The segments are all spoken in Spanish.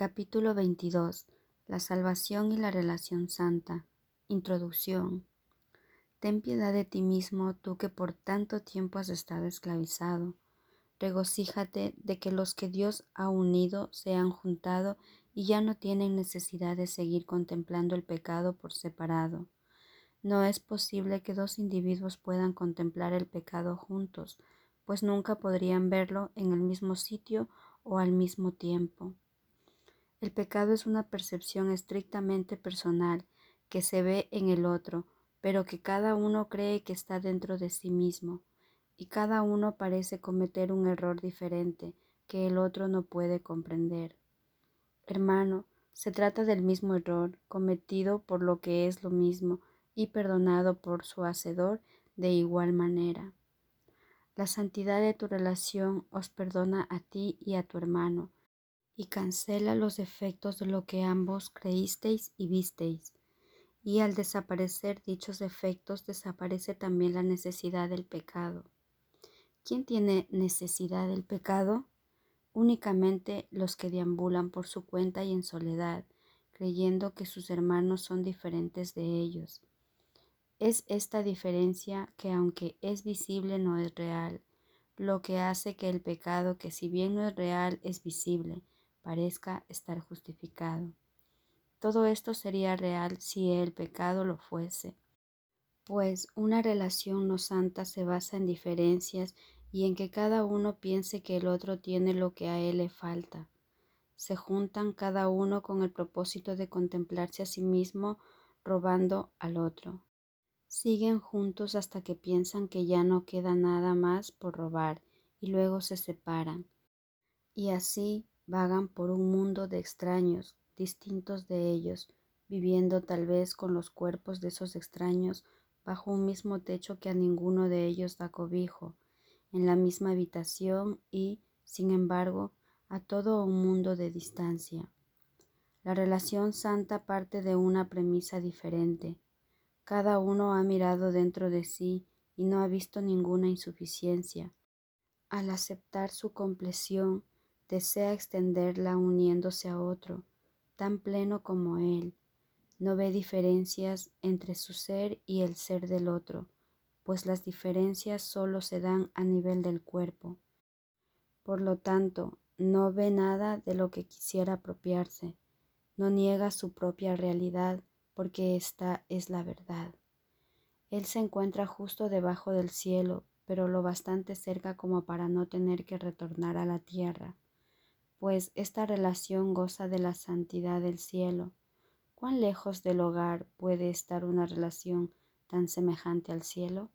Capítulo 22. La salvación y la relación santa. Introducción. Ten piedad de ti mismo, tú que por tanto tiempo has estado esclavizado. Regocíjate de que los que Dios ha unido se han juntado y ya no tienen necesidad de seguir contemplando el pecado por separado. No es posible que dos individuos puedan contemplar el pecado juntos, pues nunca podrían verlo en el mismo sitio o al mismo tiempo. El pecado es una percepción estrictamente personal que se ve en el otro, pero que cada uno cree que está dentro de sí mismo, y cada uno parece cometer un error diferente que el otro no puede comprender. Hermano, se trata del mismo error, cometido por lo que es lo mismo y perdonado por su hacedor de igual manera. La santidad de tu relación os perdona a ti y a tu hermano, y cancela los efectos de lo que ambos creísteis y visteis. Y al desaparecer dichos efectos desaparece también la necesidad del pecado. ¿Quién tiene necesidad del pecado? Únicamente los que deambulan por su cuenta y en soledad, creyendo que sus hermanos son diferentes de ellos. Es esta diferencia que aunque es visible no es real, lo que hace que el pecado que si bien no es real es visible, parezca estar justificado. Todo esto sería real si el pecado lo fuese, pues una relación no santa se basa en diferencias y en que cada uno piense que el otro tiene lo que a él le falta. Se juntan cada uno con el propósito de contemplarse a sí mismo robando al otro. Siguen juntos hasta que piensan que ya no queda nada más por robar y luego se separan. Y así vagan por un mundo de extraños, distintos de ellos, viviendo tal vez con los cuerpos de esos extraños bajo un mismo techo que a ninguno de ellos da cobijo, en la misma habitación y, sin embargo, a todo un mundo de distancia. La relación santa parte de una premisa diferente. Cada uno ha mirado dentro de sí y no ha visto ninguna insuficiencia. Al aceptar su compleción, desea extenderla uniéndose a otro, tan pleno como él. No ve diferencias entre su ser y el ser del otro, pues las diferencias solo se dan a nivel del cuerpo. Por lo tanto, no ve nada de lo que quisiera apropiarse, no niega su propia realidad, porque esta es la verdad. Él se encuentra justo debajo del cielo, pero lo bastante cerca como para no tener que retornar a la tierra pues esta relación goza de la santidad del cielo. ¿Cuán lejos del hogar puede estar una relación tan semejante al cielo?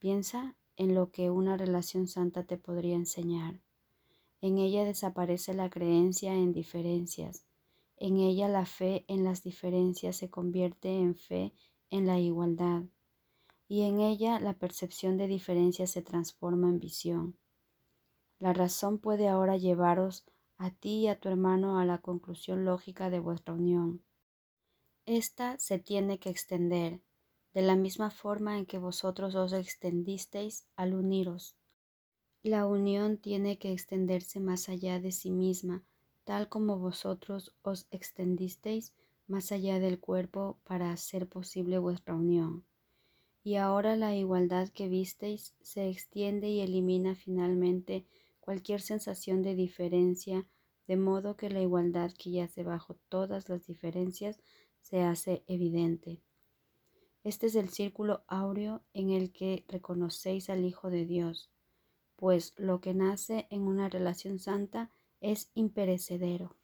Piensa en lo que una relación santa te podría enseñar. En ella desaparece la creencia en diferencias. En ella la fe en las diferencias se convierte en fe en la igualdad. Y en ella la percepción de diferencias se transforma en visión. La razón puede ahora llevaros a ti y a tu hermano a la conclusión lógica de vuestra unión. Esta se tiene que extender de la misma forma en que vosotros os extendisteis al uniros. La unión tiene que extenderse más allá de sí misma, tal como vosotros os extendisteis más allá del cuerpo para hacer posible vuestra unión. Y ahora la igualdad que visteis se extiende y elimina finalmente cualquier sensación de diferencia, de modo que la igualdad que yace bajo todas las diferencias se hace evidente. Este es el círculo áureo en el que reconocéis al Hijo de Dios, pues lo que nace en una relación santa es imperecedero.